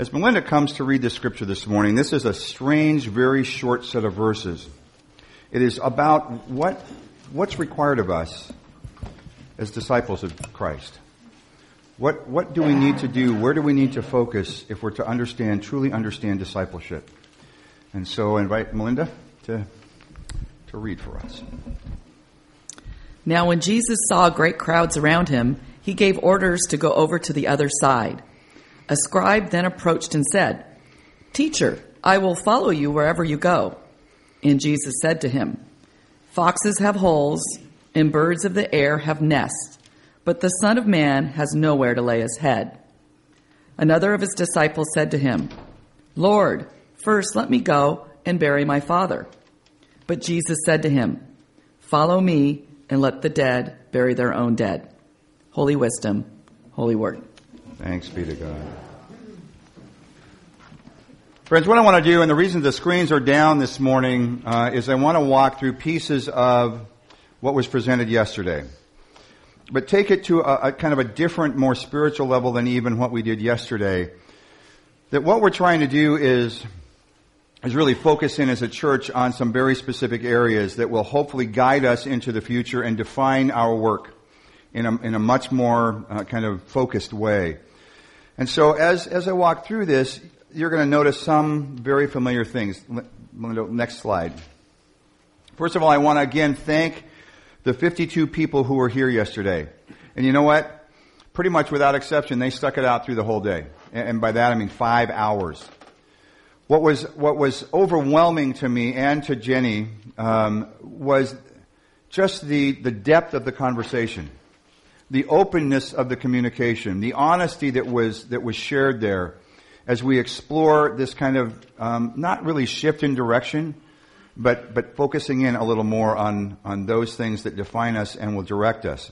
As Melinda comes to read the scripture this morning, this is a strange, very short set of verses. It is about what, what's required of us as disciples of Christ. What, what do we need to do? Where do we need to focus if we're to understand, truly understand discipleship? And so I invite Melinda to, to read for us. Now, when Jesus saw great crowds around him, he gave orders to go over to the other side. A scribe then approached and said, Teacher, I will follow you wherever you go. And Jesus said to him, Foxes have holes, and birds of the air have nests but the Son of Man has nowhere to lay his head. Another of his disciples said to him, Lord, first let me go and bury my father. But Jesus said to him, Follow me and let the dead bury their own dead. Holy wisdom, holy word. Thanks be to God. Friends, what I want to do, and the reason the screens are down this morning, uh, is I want to walk through pieces of what was presented yesterday but take it to a, a, kind of a different, more spiritual level than even what we did yesterday. That what we're trying to do is, is really focus in as a church on some very specific areas that will hopefully guide us into the future and define our work in a, in a much more uh, kind of focused way. And so as, as I walk through this, you're going to notice some very familiar things. Next slide. First of all, I want to again thank the 52 people who were here yesterday. And you know what? Pretty much without exception, they stuck it out through the whole day. And by that I mean five hours. What was, what was overwhelming to me and to Jenny um, was just the, the depth of the conversation, the openness of the communication, the honesty that was, that was shared there as we explore this kind of um, not really shift in direction, but, but focusing in a little more on, on those things that define us and will direct us.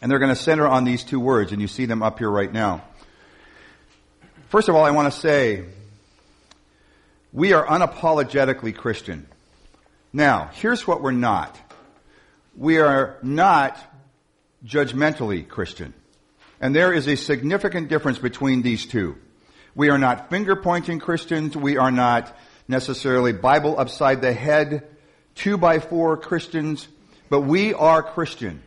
And they're going to center on these two words, and you see them up here right now. First of all, I want to say, we are unapologetically Christian. Now, here's what we're not. We are not judgmentally Christian. And there is a significant difference between these two. We are not finger pointing Christians. We are not necessarily Bible upside the head, two by four Christians, but we are Christian.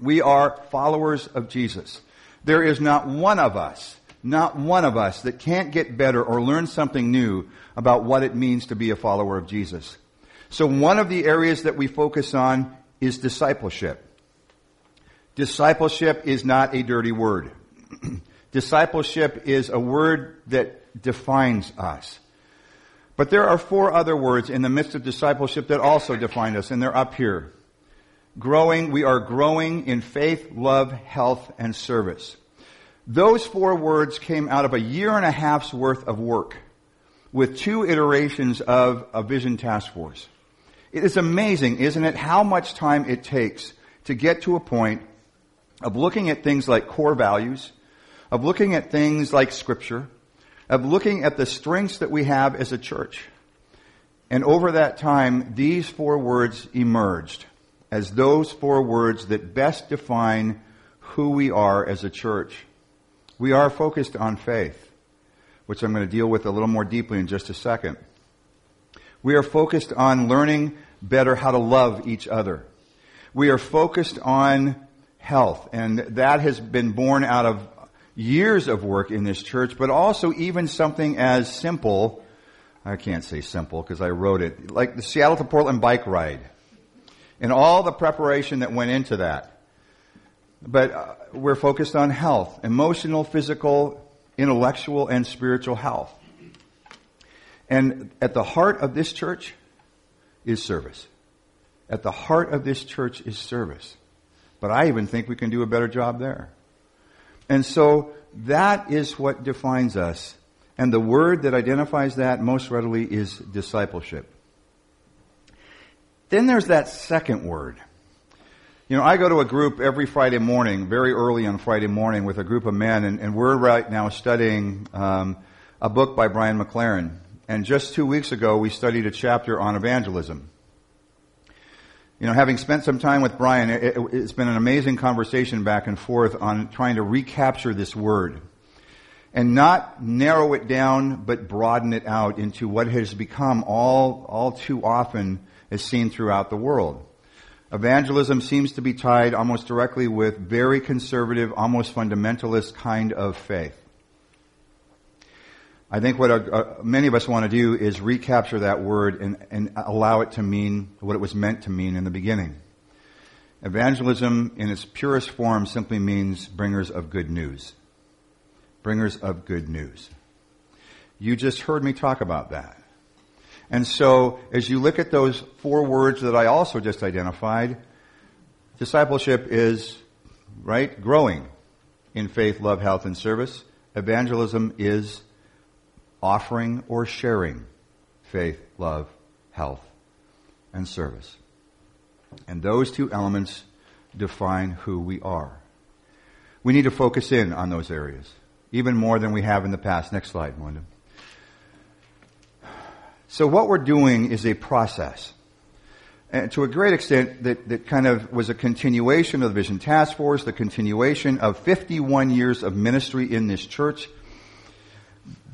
We are followers of Jesus. There is not one of us, not one of us that can't get better or learn something new about what it means to be a follower of Jesus. So one of the areas that we focus on is discipleship. Discipleship is not a dirty word. discipleship is a word that defines us. But there are four other words in the midst of discipleship that also define us, and they're up here. Growing, we are growing in faith, love, health, and service. Those four words came out of a year and a half's worth of work with two iterations of a vision task force. It is amazing, isn't it, how much time it takes to get to a point of looking at things like core values, of looking at things like scripture, of looking at the strengths that we have as a church. And over that time, these four words emerged as those four words that best define who we are as a church. We are focused on faith, which I'm going to deal with a little more deeply in just a second. We are focused on learning better how to love each other. We are focused on health, and that has been born out of years of work in this church, but also even something as simple, I can't say simple because I wrote it, like the Seattle to Portland bike ride and all the preparation that went into that. But uh, we're focused on health, emotional, physical, intellectual, and spiritual health. And at the heart of this church is service. At the heart of this church is service. But I even think we can do a better job there. And so that is what defines us. And the word that identifies that most readily is discipleship. Then there's that second word. You know, I go to a group every Friday morning, very early on Friday morning, with a group of men, and, and we're right now studying um, a book by Brian McLaren. And just two weeks ago, we studied a chapter on evangelism you know, having spent some time with Brian, it, has been an amazing conversation back and forth on trying to recapture this word. and not narrow it down, but broaden it out into what has become all, all too often is seen throughout the world. Evangelism seems to be tied almost directly with very conservative, almost fundamentalist kind of faith. I think what uh, many of us want to do is recapture that word and, and allow it to mean what it was meant to mean in the beginning. Evangelism in its purest form simply means bringers of good news. Bringers of good news. You just heard me talk about that. And so, as you look at those four words that I also just identified, discipleship is, right, growing in faith, love, health, and service. Evangelism is offering or sharing faith, love, health, and service. And those two elements define who we are. We need to focus in on those areas, even more than we have in the past. Next slide, Melinda. So what we're doing is a process. And to a great extent, that, that kind of was a continuation of the Vision Task Force, the continuation of 51 years of ministry in this church.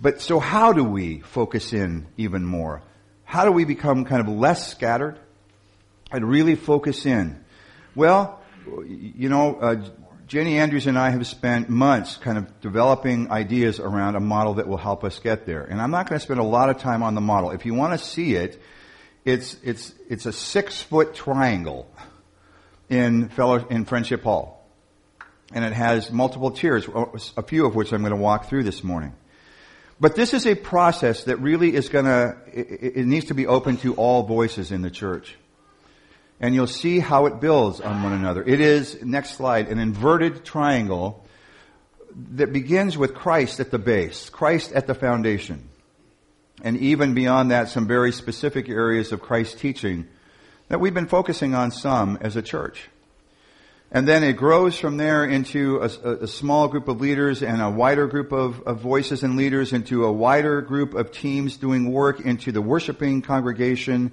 But so how do we focus in even more? How do we become kind of less scattered? I'd really focus in. Well, you know, uh, Jenny Andrews and I have spent months kind of developing ideas around a model that will help us get there. And I'm not going to spend a lot of time on the model. If you want to see it, it's, it's, it's a six foot triangle in fellow, in Friendship Hall. And it has multiple tiers, a few of which I'm going to walk through this morning. But this is a process that really is going to, it, needs to be open to all voices in the church and you'll see how it builds on one another. It is, next slide, an inverted triangle that begins with Christ at the base, Christ at the foundation. And even beyond that, some very specific areas of Christ's teaching that we've been focusing on some as a church. And then it grows from there into a, a small group of leaders and a wider group of, of, voices and leaders into a wider group of teams doing work into the worshiping congregation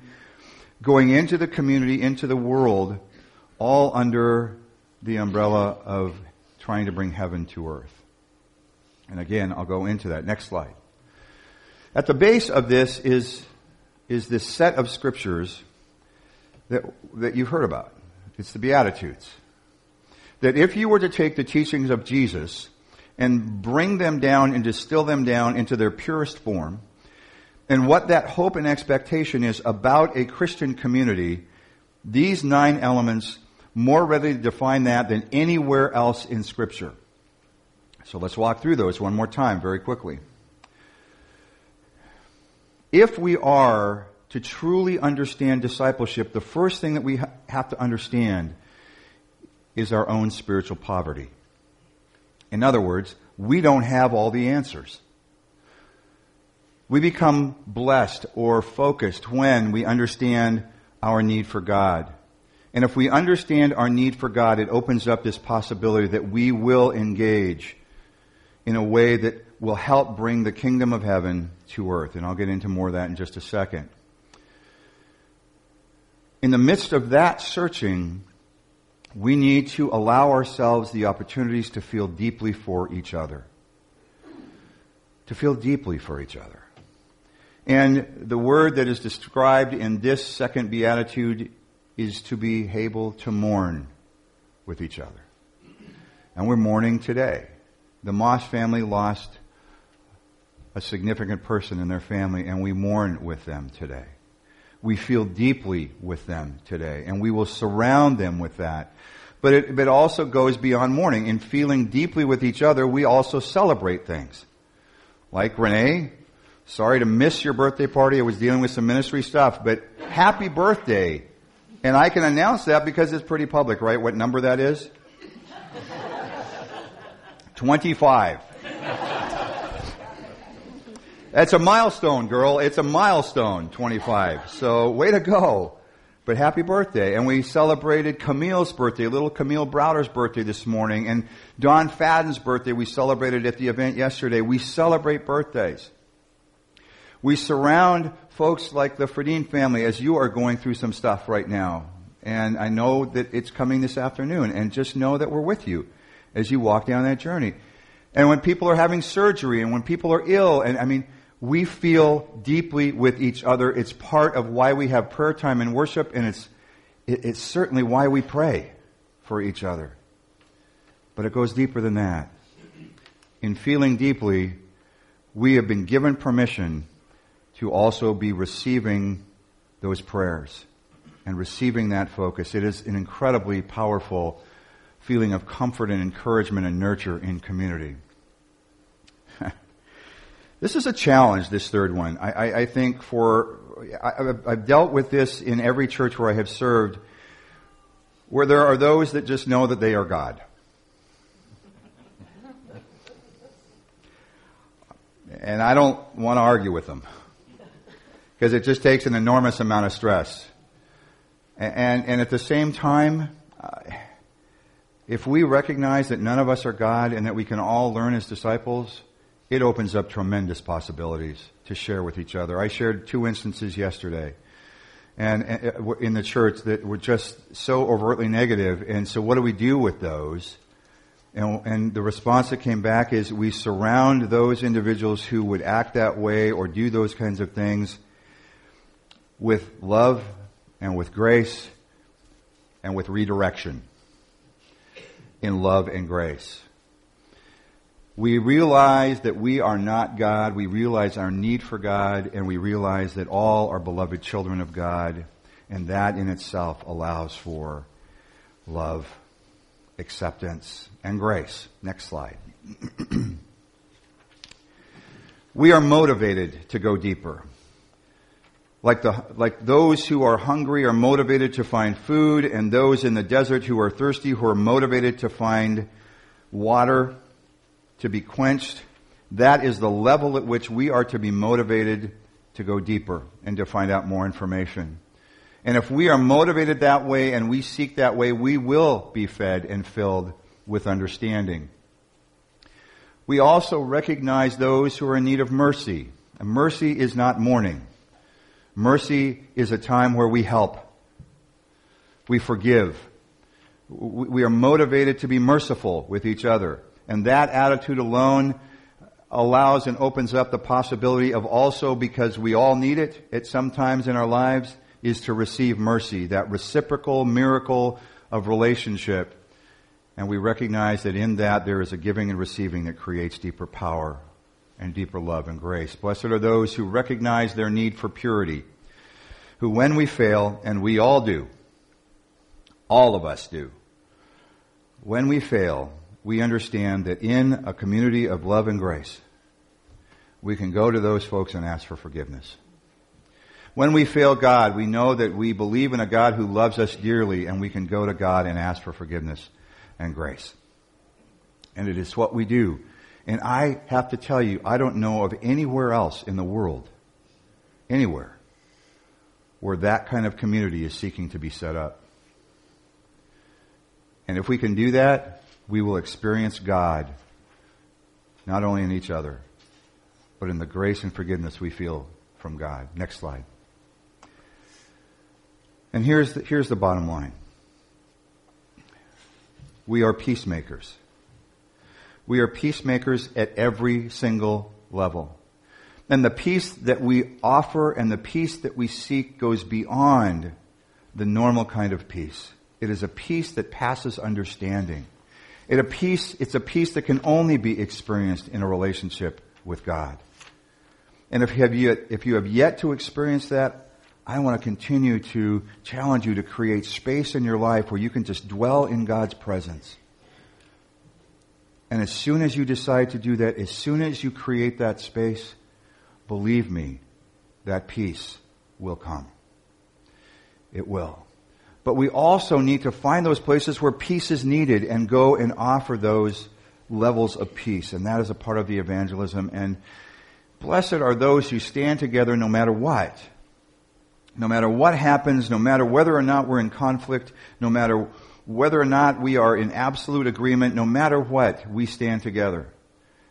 going into the community, into the world, all under the umbrella of trying to bring heaven to earth. And again, I'll go into that. Next slide. At the base of this is, is this set of scriptures that, that you've heard about. It's the Beatitudes. That if you were to take the teachings of Jesus and bring them down and distill them down into their purest form, and what that hope and expectation is about a Christian community, these nine elements more readily define that than anywhere else in Scripture. So let's walk through those one more time very quickly. If we are to truly understand discipleship, the first thing that we have to understand is our own spiritual poverty. In other words, we don't have all the answers. We become blessed or focused when we understand our need for God. And if we understand our need for God, it opens up this possibility that we will engage in a way that will help bring the kingdom of heaven to earth. And I'll get into more of that in just a second. In the midst of that searching, we need to allow ourselves the opportunities to feel deeply for each other. To feel deeply for each other. And the word that is described in this second beatitude is to be able to mourn with each other. And we're mourning today. The Moss family lost a significant person in their family and we mourn with them today. We feel deeply with them today and we will surround them with that. But it, but it also goes beyond mourning. In feeling deeply with each other, we also celebrate things. Like Renee, Sorry to miss your birthday party. I was dealing with some ministry stuff, but happy birthday. And I can announce that because it's pretty public, right? What number that is? 25. That's a milestone, girl. It's a milestone, 25. So, way to go. But happy birthday. And we celebrated Camille's birthday, little Camille Browder's birthday this morning, and Don Fadden's birthday we celebrated at the event yesterday. We celebrate birthdays. We surround folks like the Fredine family as you are going through some stuff right now. And I know that it's coming this afternoon. And just know that we're with you as you walk down that journey. And when people are having surgery and when people are ill, and I mean, we feel deeply with each other. It's part of why we have prayer time and worship, and it's, it's certainly why we pray for each other. But it goes deeper than that. In feeling deeply, we have been given permission to also be receiving those prayers and receiving that focus. It is an incredibly powerful feeling of comfort and encouragement and nurture in community. This is a challenge, this third one. I, I, I think for, I, I've dealt with this in every church where I have served, where there are those that just know that they are God. And I don't want to argue with them. Because it just takes an enormous amount of stress. And, and, and at the same time, uh, if we recognize that none of us are God and that we can all learn as disciples, it opens up tremendous possibilities to share with each other. I shared two instances yesterday and uh, in the church that were just so overtly negative. And so what do we do with those? And, and, the response that came back is we surround those individuals who would act that way or do those kinds of things with love and with grace and with redirection in love and grace. We realize that we are not God. We realize our need for God, and we realize that all are beloved children of God, and that in itself allows for love, acceptance, and grace. Next slide. we are motivated to go deeper like, the, like those who are hungry are motivated to find food, and those in the desert who are thirsty who are motivated to find water to be quenched. That is the level at which we are to be motivated to go deeper and to find out more information. And if we are motivated that way and we seek that way, we will be fed and filled with understanding. We also recognize those who are in need of mercy. And mercy is not mourning. Mercy is a time where we help. We forgive. We are motivated to be merciful with each other. And that attitude alone allows and opens up the possibility of also, because we all need it at some times in our lives, is to receive mercy, that reciprocal miracle of relationship. And we recognize that in that there is a giving and receiving that creates deeper power and deeper love and grace. Blessed are those who recognize their need for purity, who when we fail, and we all do, all of us do, when we fail, we understand that in a community of love and grace, we can go to those folks and ask for forgiveness. When we fail God, we know that we believe in a God who loves us dearly and we can go to God and ask for forgiveness and grace. And it is what we do and I have to tell you, I don't know of anywhere else in the world, anywhere, where that kind of community is seeking to be set up. And if we can do that, we will experience God not only in each other, but in the grace and forgiveness we feel from God. Next slide. And here's the, here's the bottom line. We are peacemakers. We are peacemakers at every single level. And the peace that we offer and the peace that we seek goes beyond the normal kind of peace. It is a peace that passes understanding. It a peace, it's a peace that can only be experienced in a relationship with God. And if you have yet, if you have yet to experience that, I want to continue to challenge you to create space in your life where you can just dwell in God's presence and as soon as you decide to do that, as soon as you create that space, believe me, that peace will come. It will. But we also need to find those places where peace is needed and go and offer those levels of peace. And that is a part of the evangelism. And blessed are those who stand together no matter what. No matter what happens, no matter whether or not we're in conflict, no matter whether or not we are in absolute agreement, no matter what, we stand together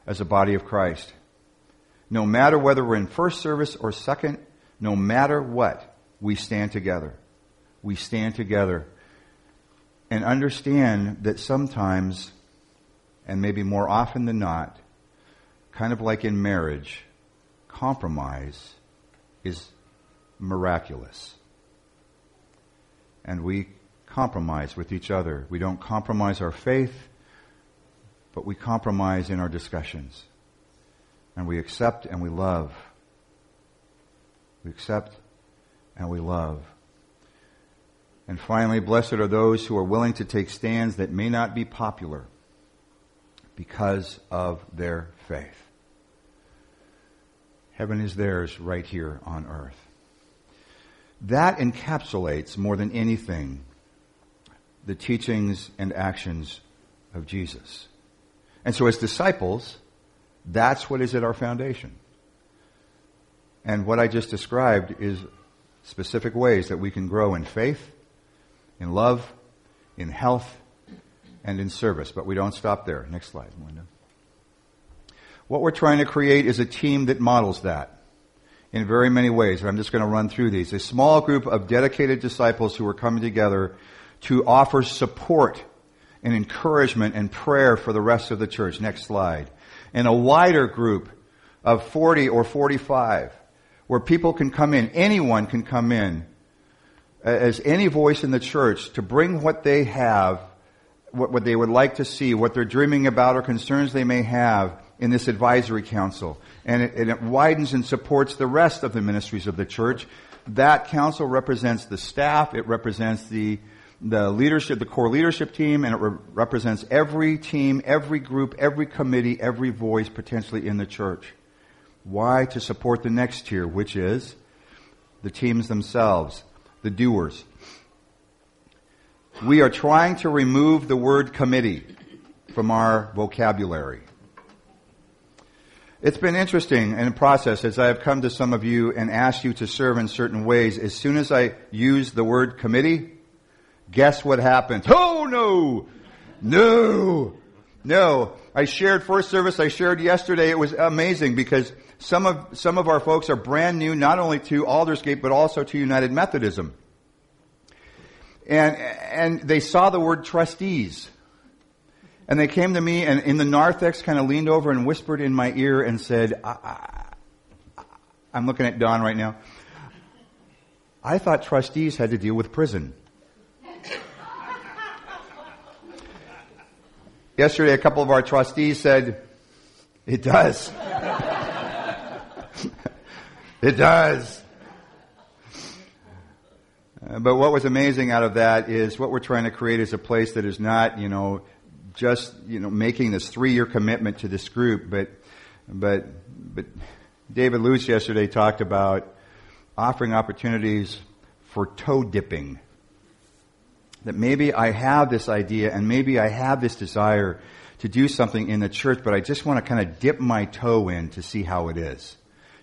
as a body of Christ. No matter whether we're in first service or second, no matter what, we stand together. We stand together and understand that sometimes and maybe more often than not, kind of like in marriage, compromise is miraculous. And we compromise with each other. We don't compromise our faith, but we compromise in our discussions. And we accept and we love. We accept and we love. And finally, blessed are those who are willing to take stands that may not be popular because of their faith. Heaven is theirs right here on earth. That encapsulates more than anything the teachings and actions of Jesus. And so as disciples, that's what is at our foundation. And what I just described is specific ways that we can grow in faith, in love, in health, and in service. But we don't stop there. Next slide, Melinda. What we're trying to create is a team that models that in very many ways. And I'm just going to run through these. A small group of dedicated disciples who are coming together to offer support and encouragement and prayer for the rest of the church. Next slide. And a wider group of 40 or 45 where people can come in, anyone can come in as any voice in the church to bring what they have, what, what they would like to see, what they're dreaming about or concerns they may have in this advisory council. And it, and it widens and supports the rest of the ministries of the church. That council represents the staff, it represents the the leadership, the core leadership team, and it re- represents every team, every group, every committee, every voice potentially in the church. Why? To support the next tier, which is the teams themselves, the doers. We are trying to remove the word committee from our vocabulary. It's been interesting in the process as I have come to some of you and asked you to serve in certain ways. As soon as I use the word committee, guess what happens? Oh no! No! No. I shared first service, I shared yesterday. It was amazing because some of, some of our folks are brand new, not only to Aldersgate, but also to United Methodism. And, and they saw the word trustees. And they came to me and in the narthex kind of leaned over and whispered in my ear and said, I, am looking at Don right now. I thought trustees had to deal with prison. Yesterday, a couple of our trustees said, it does. it does. But what was amazing out of that is what we're trying to create is a place that is not, you know, just you know making this three-year commitment to this group, but but but David Luce yesterday talked about offering opportunities for toe dipping. That maybe I have this idea and maybe I have this desire to do something in the church, but I just want to kind of dip my toe in to see how it is.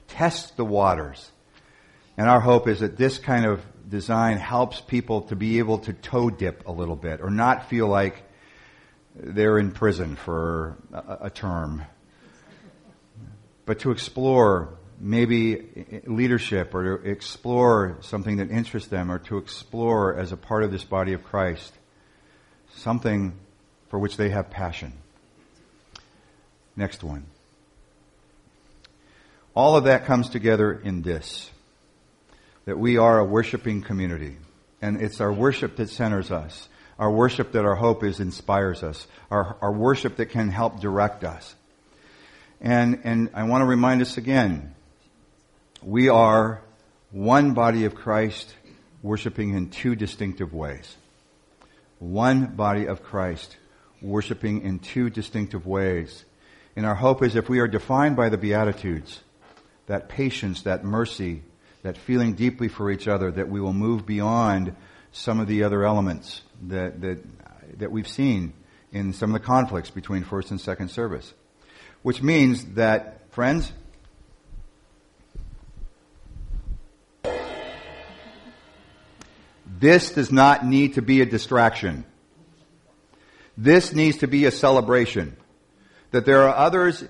Test the waters. And our hope is that this kind of design helps people to be able to toe dip a little bit or not feel like they're in prison for a, a term. But to explore maybe leadership or to explore something that interests them or to explore as a part of this body of Christ something for which they have passion. Next one. All of that comes together in this that we are a worshiping community. And it's our worship that centers us our worship that our hope is inspires us, our, our worship that can help direct us. And, and I want to remind us again, we are one body of Christ worshiping in two distinctive ways. One body of Christ worshiping in two distinctive ways. And our hope is if we are defined by the Beatitudes, that patience, that mercy, that feeling deeply for each other, that we will move beyond some of the other elements that, that, that we've seen in some of the conflicts between first and second service. Which means that, friends, this does not need to be a distraction. This needs to be a celebration. That there are others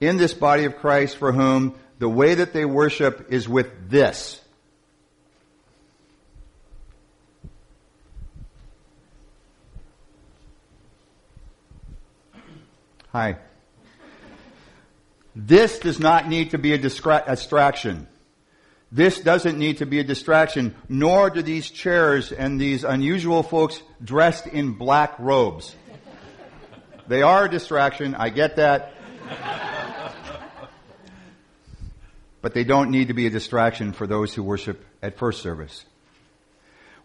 in this body of Christ for whom the way that they worship is with this. Hi. This does not need to be a distraction. This doesn't need to be a distraction, nor do these chairs and these unusual folks dressed in black robes. They are a distraction, I get that. But they don't need to be a distraction for those who worship at first service.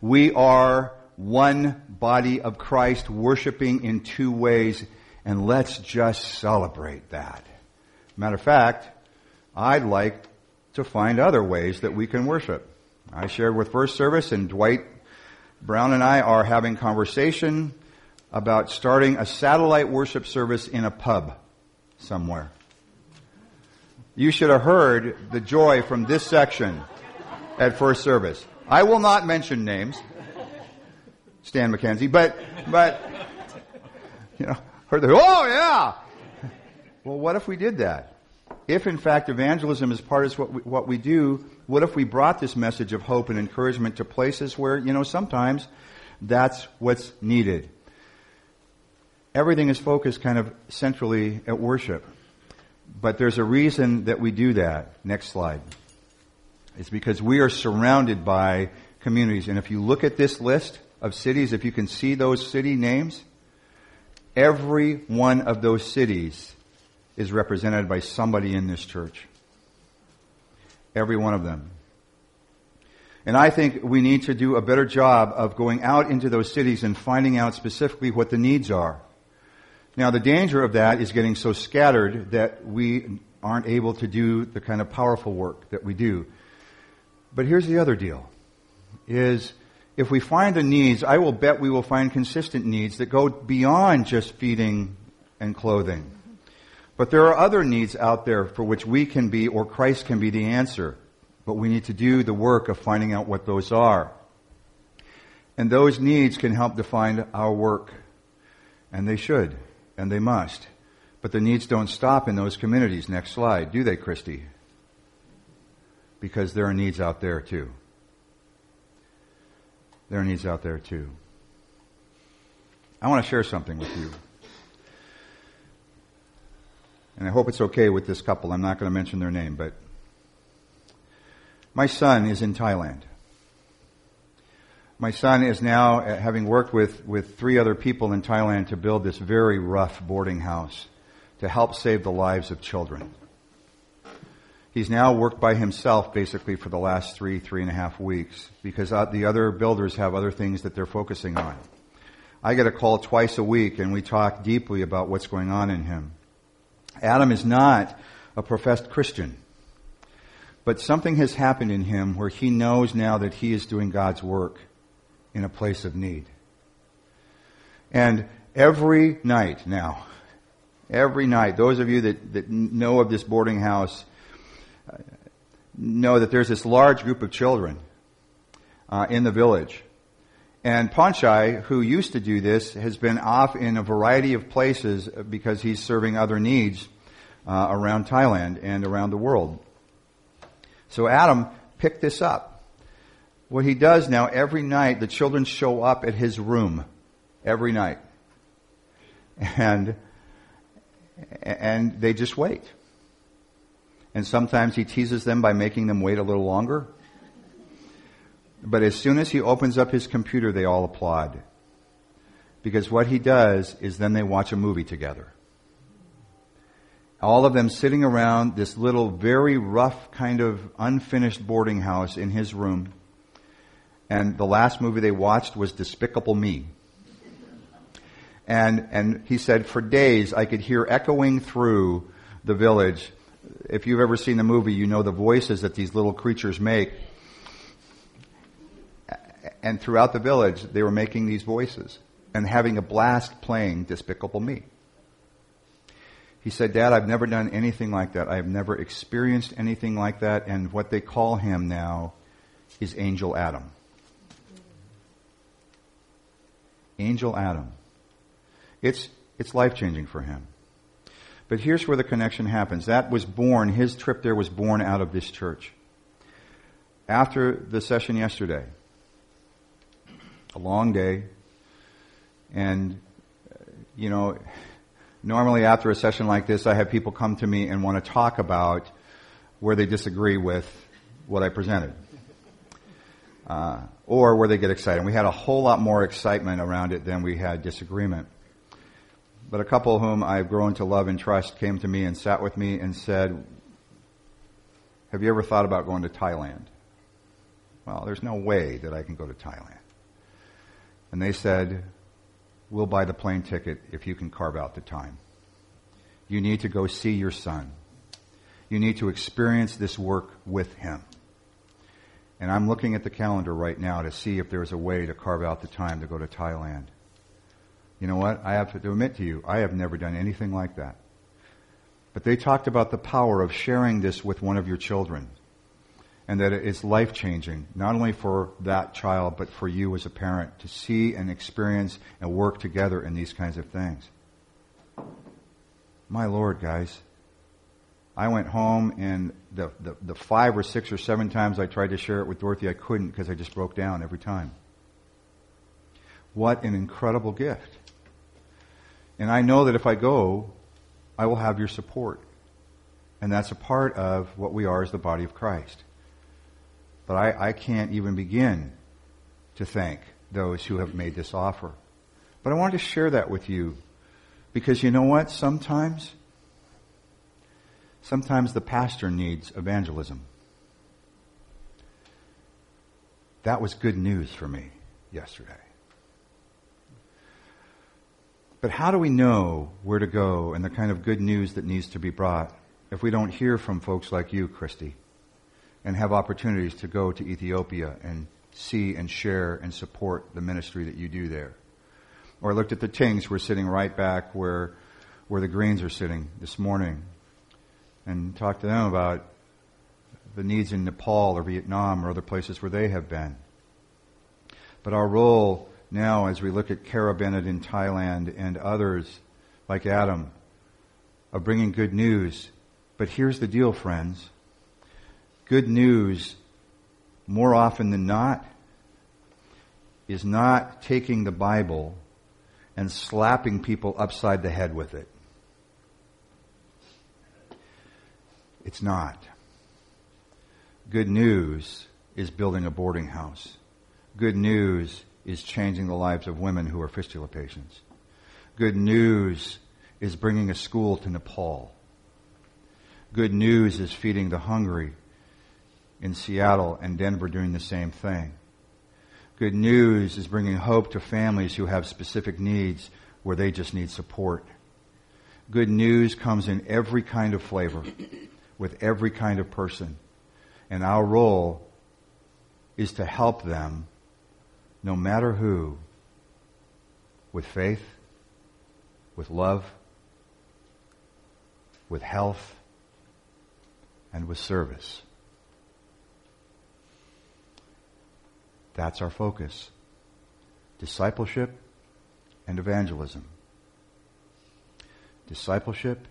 We are one body of Christ worshiping in two ways, and let's just celebrate that. Matter of fact, I'd like to find other ways that we can worship. I shared with first service and Dwight Brown and I are having conversation about starting a satellite worship service in a pub somewhere. You should have heard the joy from this section at first service. I will not mention names. Stan McKenzie, but, but, you know, heard the, oh yeah! Well, what if we did that? if in fact evangelism is part of what we, what we do, what if we brought this message of hope and encouragement to places where, you know, sometimes that's what's needed? Everything is focused kind of centrally at worship. But there's a reason that we do that. Next slide. It's because we are surrounded by communities. And if you look at this list of cities, if you can see those city names, every one of those cities is represented by somebody in this church. Every one of them. And I think we need to do a better job of going out into those cities and finding out specifically what the needs are. Now, the danger of that is getting so scattered that we aren't able to do the kind of powerful work that we do. But here's the other deal is if we find the needs, I will bet we will find consistent needs that go beyond just feeding and clothing. But there are other needs out there for which we can be or Christ can be the answer. But we need to do the work of finding out what those are. And those needs can help define our work. And they should. And they must. But the needs don't stop in those communities. Next slide. Do they, Christy? Because there are needs out there too. There are needs out there too. I want to share something with you. And I hope it's okay with this couple. I'm not going to mention their name, but my son is in Thailand. My son is now, uh, having worked with, with three other people in Thailand to build this very rough boarding house to help save the lives of children. He's now worked by himself basically for the last three, three and a half weeks because uh, the other builders have other things that they're focusing on. I get a call twice a week and we talk deeply about what's going on in him. Adam is not a professed Christian. But something has happened in him where he knows now that he is doing God's work in a place of need. And every night now, every night, those of you that, that know of this boarding house uh, know that there's this large group of children uh, in the village. And Ponchai, who used to do this, has been off in a variety of places because he's serving other needs uh, around Thailand and around the world. So Adam picked this up. What he does now, every night, the children show up at his room. Every night. And, and they just wait. And sometimes he teases them by making them wait a little longer. But as soon as he opens up his computer, they all applaud. Because what he does is then they watch a movie together. All of them sitting around this little, very rough kind of unfinished boarding house in his room. And the last movie they watched was Despicable Me. And, and he said, for days I could hear echoing through the village. If you've ever seen the movie, you know the voices that these little creatures make and throughout the village, they were making these voices and having a blast playing Despicable Me. He said, Dad, I've never done anything like that. I've never experienced anything like that. And what they call him now is Angel Adam. Angel Adam. It's, it's life changing for him. But here's where the connection happens. That was born, his trip there was born out of this church. After the session yesterday, a long day. And, you know, Normally after a session like this, I have people come to me and want to talk about where they disagree with what I presented. Uh, or where they get excited. We had a whole lot more excitement around it than we had disagreement. But a couple whom I've grown to love and trust came to me and sat with me and said, Have you ever thought about going to Thailand? Well, there's no way that I can go to Thailand. And they said, We'll buy the plane ticket if you can carve out the time. You need to go see your son. You need to experience this work with him. And I'm looking at the calendar right now to see if there's a way to carve out the time to go to Thailand. You know what? I have to admit to you, I have never done anything like that. But they talked about the power of sharing this with one of your children. And that it is life changing, not only for that child, but for you as a parent to see and experience and work together in these kinds of things. My Lord, guys. I went home and the, the, the, five or six or seven times I tried to share it with Dorothy, I couldn't because I just broke down every time. What an incredible gift. And I know that if I go, I will have your support. And that's a part of what we are as the body of Christ. But I, I can't even begin to thank those who have made this offer. But I wanted to share that with you because you know what? Sometimes Sometimes the pastor needs evangelism. That was good news for me yesterday. But how do we know where to go and the kind of good news that needs to be brought if we don't hear from folks like you, Christy, and have opportunities to go to Ethiopia and see and share and support the ministry that you do there? Or I looked at the Tings, we're sitting right back where, where the Greens are sitting this morning and talk to them about the needs in Nepal or Vietnam or other places where they have been. But our role now as we look at Kara Bennett in Thailand and others like Adam of bringing good news. But here's the deal, friends. Good news, more often than not, is not taking the Bible and slapping people upside the head with it. It's not. Good news is building a boarding house. Good news is changing the lives of women who are fistula patients. Good news is bringing a school to Nepal. Good news is feeding the hungry in Seattle and Denver doing the same thing. Good news is bringing hope to families who have specific needs where they just need support. Good news comes in every kind of flavor with every kind of person. And our role is to help them, no matter who, with faith, with love, with health, and with service. That's our focus. Discipleship and evangelism. Discipleship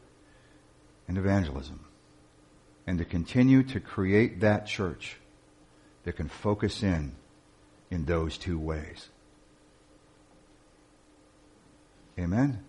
and evangelism and to continue to create that church that can focus in in those two ways. Amen.